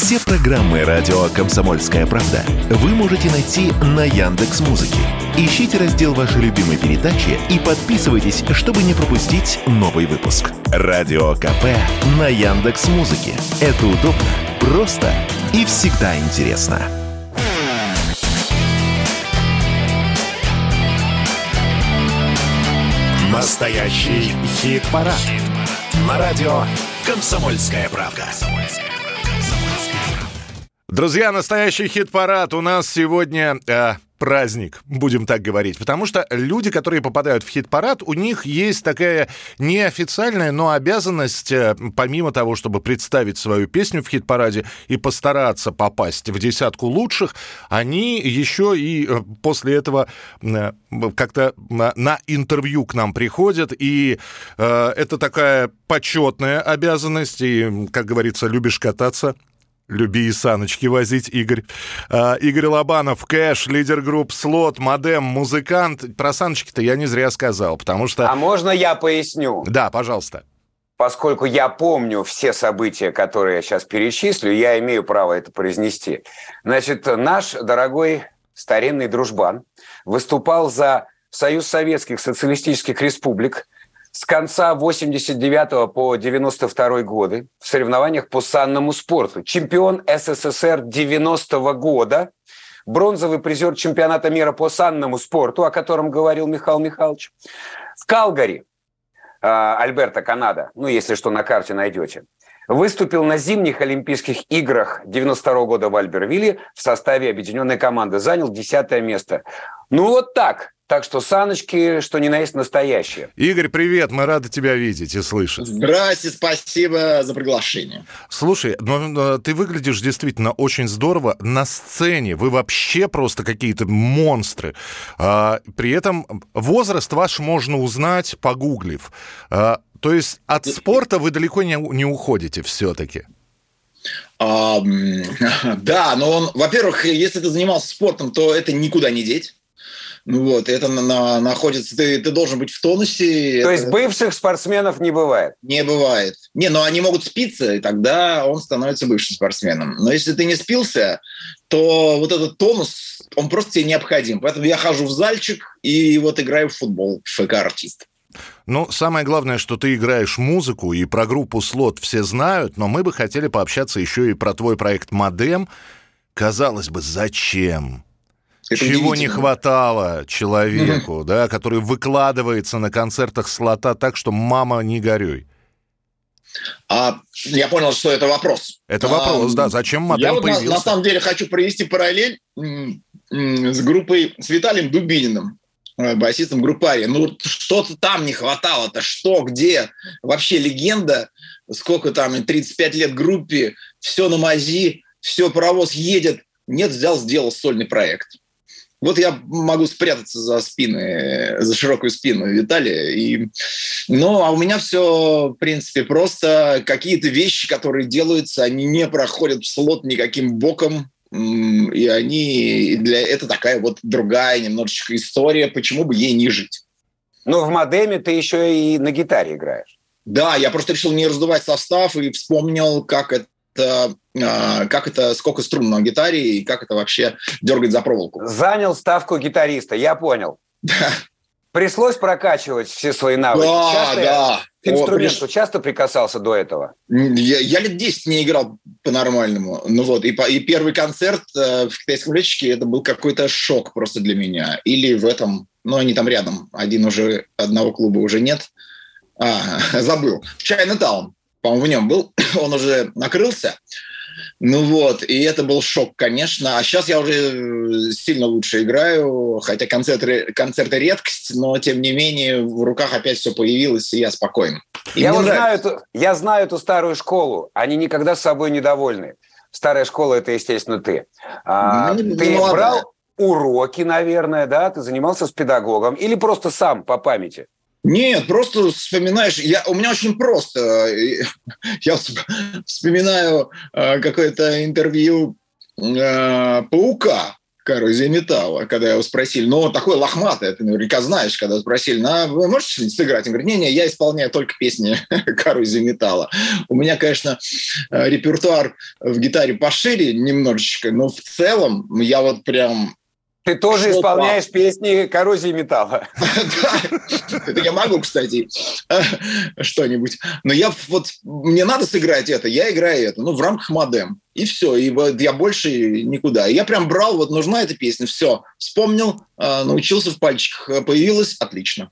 Все программы радио Комсомольская правда вы можете найти на Яндекс Музыке. Ищите раздел вашей любимой передачи и подписывайтесь, чтобы не пропустить новый выпуск. Радио КП на Яндекс Музыке. Это удобно, просто и всегда интересно. Настоящий хит-парад. Хит На радио «Комсомольская правда». Друзья, настоящий хит-парад. У нас сегодня э, праздник, будем так говорить. Потому что люди, которые попадают в хит-парад, у них есть такая неофициальная, но обязанность, э, помимо того, чтобы представить свою песню в хит-параде и постараться попасть в десятку лучших, они еще и э, после этого э, как-то на интервью к нам приходят. И это такая почетная обязанность. И, как говорится, любишь кататься, Люби и саночки возить, Игорь. А, Игорь Лобанов, Кэш, лидер групп Слот, Модем, музыкант. Про саночки-то я не зря сказал, потому что... А можно я поясню? Да, пожалуйста. Поскольку я помню все события, которые я сейчас перечислю, я имею право это произнести. Значит, наш дорогой старинный дружбан выступал за Союз Советских Социалистических Республик – с конца 89 по 92 годы в соревнованиях по санному спорту. Чемпион СССР 90 -го года, бронзовый призер чемпионата мира по санному спорту, о котором говорил Михаил Михайлович. В Калгари, а, Альберта, Канада, ну, если что, на карте найдете, выступил на зимних Олимпийских играх 92 года в Альбервилле в составе объединенной команды, занял 10 место. Ну вот так, так что саночки, что ни на есть настоящие. Игорь, привет, мы рады тебя видеть и слышать. Здрасте, спасибо за приглашение. Слушай, ну, ты выглядишь действительно очень здорово. На сцене вы вообще просто какие-то монстры. А, при этом возраст ваш можно узнать, погуглив. А, то есть от спорта вы далеко не, не уходите все-таки. А, да, но он, во-первых, если ты занимался спортом, то это никуда не деть. Ну вот, это на, на, находится, ты, ты должен быть в тонусе. То это... есть бывших спортсменов не бывает? Не бывает. Не, но они могут спиться, и тогда он становится бывшим спортсменом. Но если ты не спился, то вот этот тонус, он просто тебе необходим. Поэтому я хожу в зальчик и вот играю в футбол, ФК-артист. Ну, самое главное, что ты играешь музыку, и про группу «Слот» все знают, но мы бы хотели пообщаться еще и про твой проект «Модем». Казалось бы, зачем? Это Чего не хватало человеку, да, который выкладывается на концертах слота так, что мама не горюй. А, я понял, что это вопрос. Это вопрос, а, да. Зачем модем я появился? На, на самом деле хочу провести параллель с группой, с Виталием Дубининым, э, басистом группы Ария. Ну, что-то там не хватало-то. Что, где? Вообще легенда. Сколько там, 35 лет группе, все на мази, все, паровоз едет. Нет, взял, сделал сольный проект. Вот я могу спрятаться за спины, за широкую спину Виталия. И... Ну, а у меня все, в принципе, просто какие-то вещи, которые делаются, они не проходят в слот никаким боком. И они для это такая вот другая немножечко история, почему бы ей не жить. Ну, в модеме ты еще и на гитаре играешь. Да, я просто решил не раздувать состав и вспомнил, как это как это, сколько струн на гитаре и как это вообще дергать за проволоку. Занял ставку гитариста, я понял. Пришлось прокачивать все свои навыки. Да, часто да. К инструменту О, часто прикасался до этого? Я, я лет 10 не играл по-нормальному. Ну вот, и, и первый концерт э, в китайском летчике это был какой-то шок просто для меня. Или в этом, ну они там рядом, один уже, одного клуба уже нет. А, забыл. Чайна-таун по-моему, в нем был, он уже накрылся. Ну вот, и это был шок, конечно. А сейчас я уже э, сильно лучше играю, хотя концерты, концерты редкость, но тем не менее в руках опять все появилось, и я спокоен. И я, вот знаю эту, я знаю эту старую школу, они никогда с собой недовольны. Старая школа – это, естественно, ты. А, ну, ты молодая. брал уроки, наверное, да? Ты занимался с педагогом или просто сам по памяти? Нет, просто вспоминаешь. Я, у меня очень просто. Я вспоминаю э, какое-то интервью э, Паука, коррозия металла. Когда его спросили, ну, такой лохматый, ты наверняка знаешь, когда спросили, ну, вы можете сыграть? Он говорит, не-не, я исполняю только песни коррозии металла. У меня, конечно, э, репертуар в гитаре пошире немножечко, но в целом я вот прям ты тоже что исполняешь там? песни коррозии металла. Это я могу, кстати, что-нибудь. Но я вот, мне надо сыграть это, я играю это, ну, в рамках модем. И все, и я больше никуда. я прям брал, вот нужна эта песня, все, вспомнил, а, научился в пальчиках, появилась, отлично.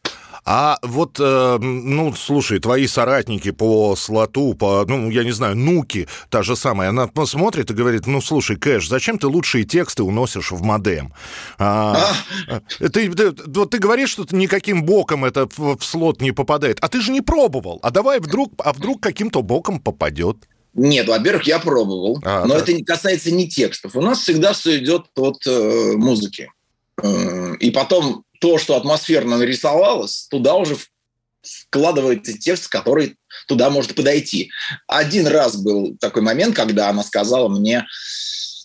А вот, э, ну, слушай, твои соратники по слоту, по, ну, я не знаю, Нуки, та же самая, она посмотрит и говорит, ну, слушай, Кэш, зачем ты лучшие тексты уносишь в модем? А, а? Ты, ты, вот ты говоришь, что никаким боком это в, в слот не попадает, а ты же не пробовал. А давай вдруг, а вдруг каким-то боком попадет? Нет, во-первых, я пробовал, а, но да. это не касается не текстов. У нас всегда все идет от э, музыки. Э, и потом то, что атмосферно нарисовалось, туда уже вкладывается текст, который туда может подойти. Один раз был такой момент, когда она сказала мне,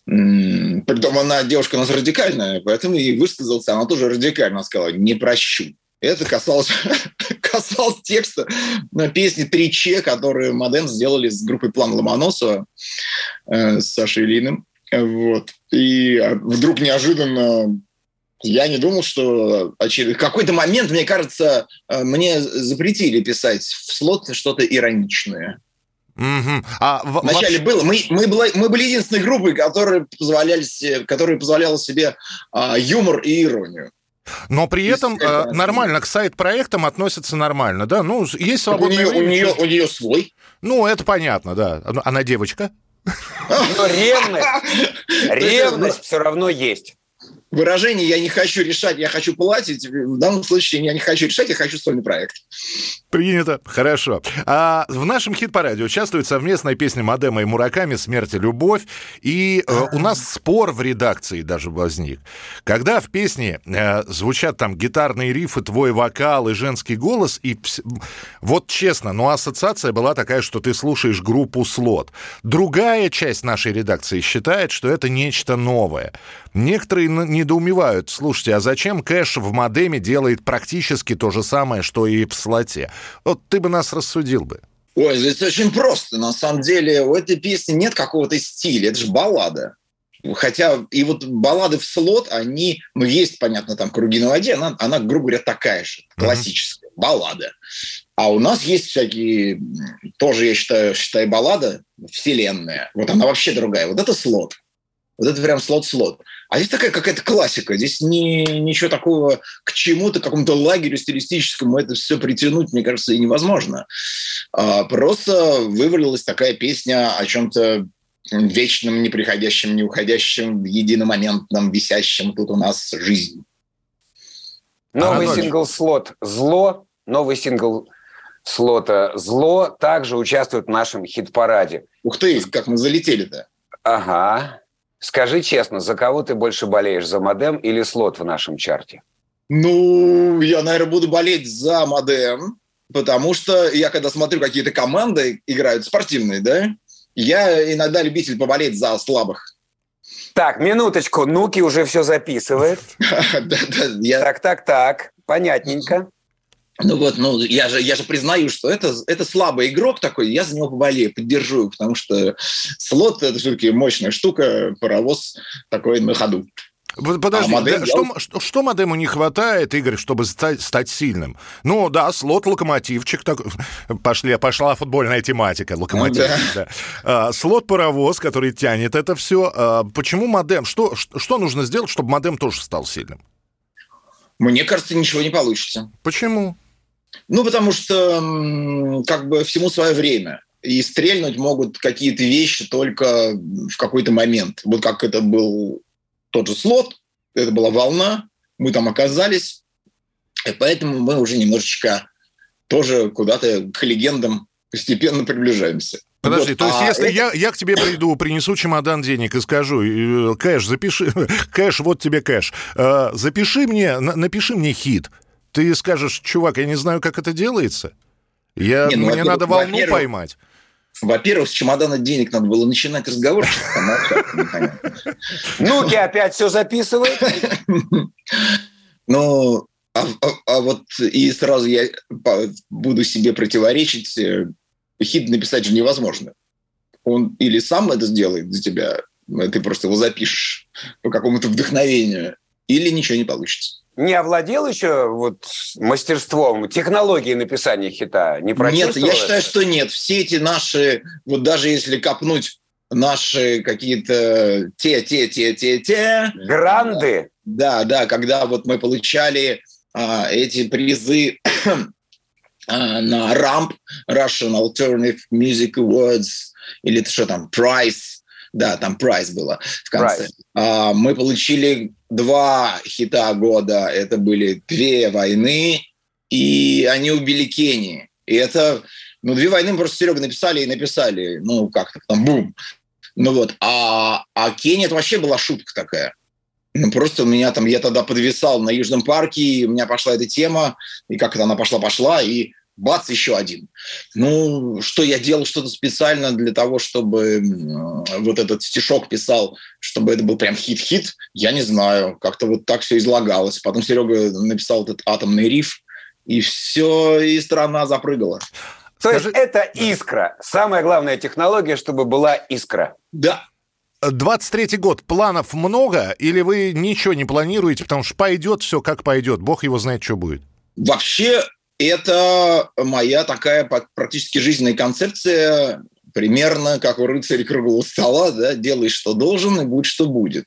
притом она девушка у нас радикальная, поэтому и высказался, она тоже радикально сказала, не прощу. Это касалось, касалось текста на песни «Три Че», которые Моден сделали с группой «План Ломоносова» э, с Сашей Ильиным. Вот. И а, вдруг неожиданно я не думал, что в какой-то момент, мне кажется, э, мне запретили писать в слот что-то ироничное. Угу. А в, Вначале вообще... было. Мы, мы, была, мы были единственной группой, которые позволяли, которые позволяла себе а, юмор и иронию. Но при этом э, нормально к сайт-проектам относятся нормально, да? Ну, есть свободное у нее, время. У нее, у нее свой. Ну, это понятно, да. Она девочка. Но ревность, ревность все равно есть выражение «я не хочу решать, я хочу платить», в данном случае я не хочу решать, я хочу сольный проект. Принято. Хорошо. А в нашем хит-параде участвует совместная песня Мадема и Мураками «Смерть и любовь». И э, у нас спор в редакции даже возник. Когда в песне э, звучат там гитарные рифы, твой вокал и женский голос, и вот честно, ну ассоциация была такая, что ты слушаешь группу «Слот». Другая часть нашей редакции считает, что это нечто новое. Некоторые недоумевают, слушайте, а зачем кэш в модеме делает практически то же самое, что и в слоте? Вот ты бы нас рассудил бы. Ой, здесь очень просто. На самом деле у этой песни нет какого-то стиля, это же баллада. Хотя и вот баллады в слот, они, ну, есть, понятно, там «Круги на воде», она, она грубо говоря, такая же, классическая, mm-hmm. баллада. А у нас есть всякие, тоже, я считаю, считаю, баллада вселенная. Вот она вообще другая. Вот это слот. Вот это прям слот-слот. А здесь такая какая-то классика. Здесь не, ничего такого к чему-то, к какому-то лагерю стилистическому это все притянуть, мне кажется, и невозможно. А, просто вывалилась такая песня о чем-то вечном, неприходящем, неуходящем, единомоментном, висящем тут у нас жизнь. Новый а, сингл «Слот» «Зло», новый сингл слота «Зло» также участвует в нашем хит-параде. Ух ты, как мы залетели-то. Ага. Скажи честно, за кого ты больше болеешь, за модем или слот в нашем чарте? Ну, я, наверное, буду болеть за модем, потому что я, когда смотрю, какие-то команды играют спортивные, да, я иногда любитель поболеть за слабых. Так, минуточку, Нуки уже все записывает. Так, так, так, понятненько. Ну вот, ну я же, я же признаю, что это, это слабый игрок такой, я за него поболею, поддержу, потому что слот – это все-таки мощная штука, паровоз такой на ходу. Подожди, а да, что, что, что модему не хватает, Игорь, чтобы стать, стать сильным? Ну да, слот локомотивчик, так, пошли, пошла футбольная тематика, локомотив. Ну, да. Да. А, слот паровоз, который тянет это все. А, почему модем? Что, что нужно сделать, чтобы модем тоже стал сильным? Мне кажется, ничего не получится. Почему? Ну, потому что как бы всему свое время. И стрельнуть могут какие-то вещи только в какой-то момент. Вот как это был тот же слот, это была волна, мы там оказались, и поэтому мы уже немножечко тоже куда-то к легендам постепенно приближаемся. Подожди, вот, то есть а если это... я, я к тебе приду, принесу чемодан денег и скажу, э, кэш, запиши, кэш, вот тебе кэш, э, запиши мне, напиши мне хит, ты скажешь, чувак, я не знаю, как это делается. Я, не, ну, мне надо волну поймать. Во-первых, с чемодана денег надо было начинать разговор. Ну-ки, опять все записывает. Ну, а, а, а вот и сразу я буду себе противоречить. Э, хит написать же невозможно. Он или сам это сделает за тебя, ты просто его запишешь по какому-то вдохновению, или ничего не получится не овладел еще вот мастерством, технологией написания хита? Не Нет, я считаю, что нет. Все эти наши, вот даже если копнуть наши какие-то те, те, те, те, те. Гранды. Да, да, когда вот мы получали а, эти призы а, на RAMP, Russian Alternative Music Awards, или что там, Prize, да, там прайс было в конце. А, мы получили два хита года. Это были «Две войны» и «Они убили Кении». И это, ну, «Две войны» мы просто Серега написали и написали. Ну, как-то там бум. Ну вот. А, а Кения это вообще была шутка такая. Ну, просто у меня там, я тогда подвисал на Южном парке, и у меня пошла эта тема, и как это она пошла-пошла, и бац, еще один. Ну, что я делал что-то специально для того, чтобы вот этот стишок писал, чтобы это был прям хит-хит, я не знаю. Как-то вот так все излагалось. Потом Серега написал этот атомный риф, и все, и страна запрыгала. То Скажи... есть это искра. Самая главная технология, чтобы была искра. Да, 23-й год. Планов много или вы ничего не планируете, потому что пойдет все как пойдет. Бог его знает, что будет. Вообще это моя такая практически жизненная концепция, примерно как у рыцаря круглого стола, да, делай, что должен, и будь, что будет.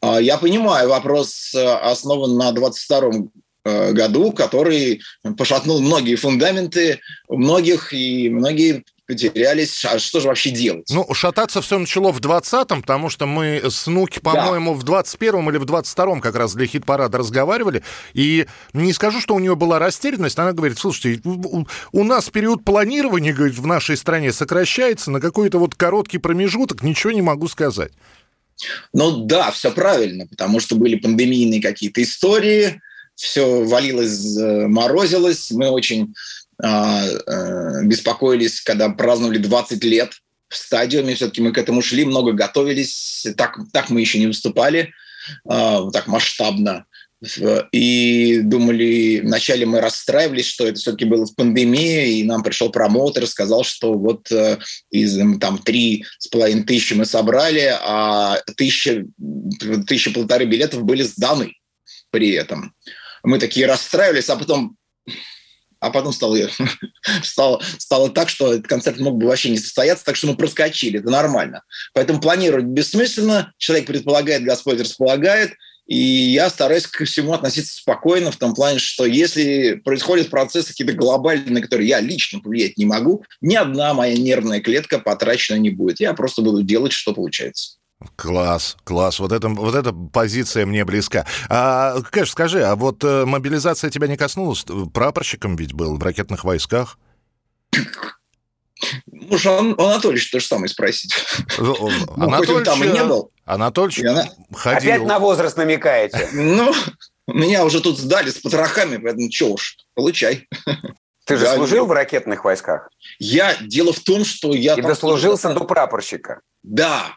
А, я понимаю, вопрос э, основан на 22-м э, году, который пошатнул многие фундаменты многих, и многие потерялись. А что же вообще делать? Ну, шататься все начало в 20-м, потому что мы с Нуки, по-моему, да. в 21-м или в 22-м как раз для хит-парада разговаривали. И не скажу, что у нее была растерянность. Она говорит, слушайте, у нас период планирования, говорит, в нашей стране сокращается на какой-то вот короткий промежуток, ничего не могу сказать. Ну да, все правильно, потому что были пандемийные какие-то истории, все валилось, морозилось, мы очень э, беспокоились, когда праздновали 20 лет в стадиуме. Все-таки мы к этому шли, много готовились. Так, так мы еще не выступали, а, так масштабно. И думали, вначале мы расстраивались, что это все-таки было в пандемии, и нам пришел промоутер, сказал, что вот э, из там три с половиной тысячи мы собрали, а тысяча, тысяча полторы билетов были сданы при этом. Мы такие расстраивались, а потом а потом стало, стало, стало так, что этот концерт мог бы вообще не состояться, так что мы проскочили, это нормально. Поэтому планировать бессмысленно, человек предполагает, Господь располагает, и я стараюсь ко всему относиться спокойно, в том плане, что если происходят процессы какие-то глобальные, на которые я лично повлиять не могу, ни одна моя нервная клетка потрачена не будет. Я просто буду делать, что получается. Класс, класс. Вот, это, вот эта позиция мне близка. А, Кэш, скажи, а вот э, мобилизация тебя не коснулась? Прапорщиком ведь был в ракетных войсках? Может, Ан- Анатольевич то же самое спросить. Ну, Анатольевич, там и не был. Анатольевич она... ходил. Опять на возраст намекаете. Ну, меня уже тут сдали с потрохами, поэтому что уж, получай. Ты же служил в ракетных войсках? Я, дело в том, что я... И дослужился до прапорщика. Да,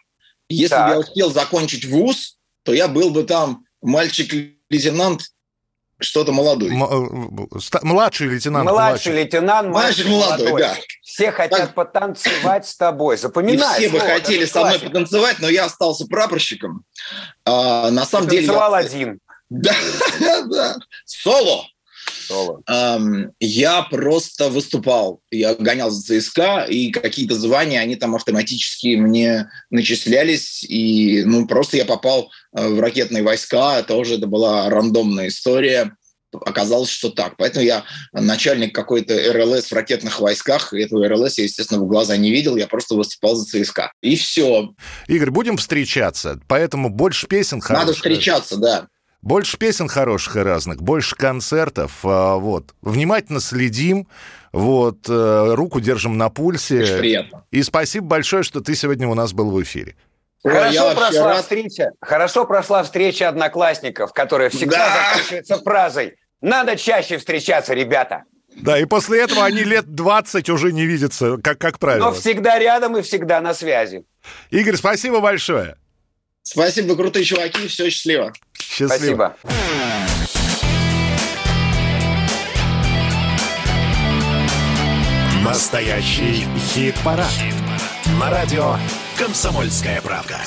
если так. бы я успел закончить вуз, то я был бы там мальчик-лейтенант, что-то молодой. М- э, младший лейтенант. Младший лейтенант, мальчик, мальчик молодой, молодой, да. Все хотят так. потанцевать с тобой. Запоминай. И все бы хотели со мной потанцевать, но я остался прапорщиком. А, на самом Ты деле... Танцевал я... один. Да, да. Соло. Соло. Я просто выступал, я гонял за ЦСКА, и какие-то звания, они там автоматически мне начислялись, и ну просто я попал э, в ракетные войска, тоже это была рандомная история, оказалось, что так. Поэтому я начальник какой-то РЛС в ракетных войсках, и эту РЛС я, естественно, в глаза не видел, я просто выступал за ЦСКА. И все. Игорь, будем встречаться, поэтому больше песен хороших. Надо встречаться, да. Больше песен хороших и разных, больше концертов. А, вот. Внимательно следим, вот, э, руку держим на пульсе. приятно. И спасибо большое, что ты сегодня у нас был в эфире. Хорошо прошла рад... встреча. Хорошо прошла встреча одноклассников, которая всегда да. заканчивается фразой: "Надо чаще встречаться, ребята". Да, и после этого они лет 20 уже не видятся, как, как правило. Но всегда рядом и всегда на связи. Игорь, спасибо большое. Спасибо, крутые чуваки, все счастливо. Счастливо. Спасибо. Настоящий хит-парад. На радио «Комсомольская правка».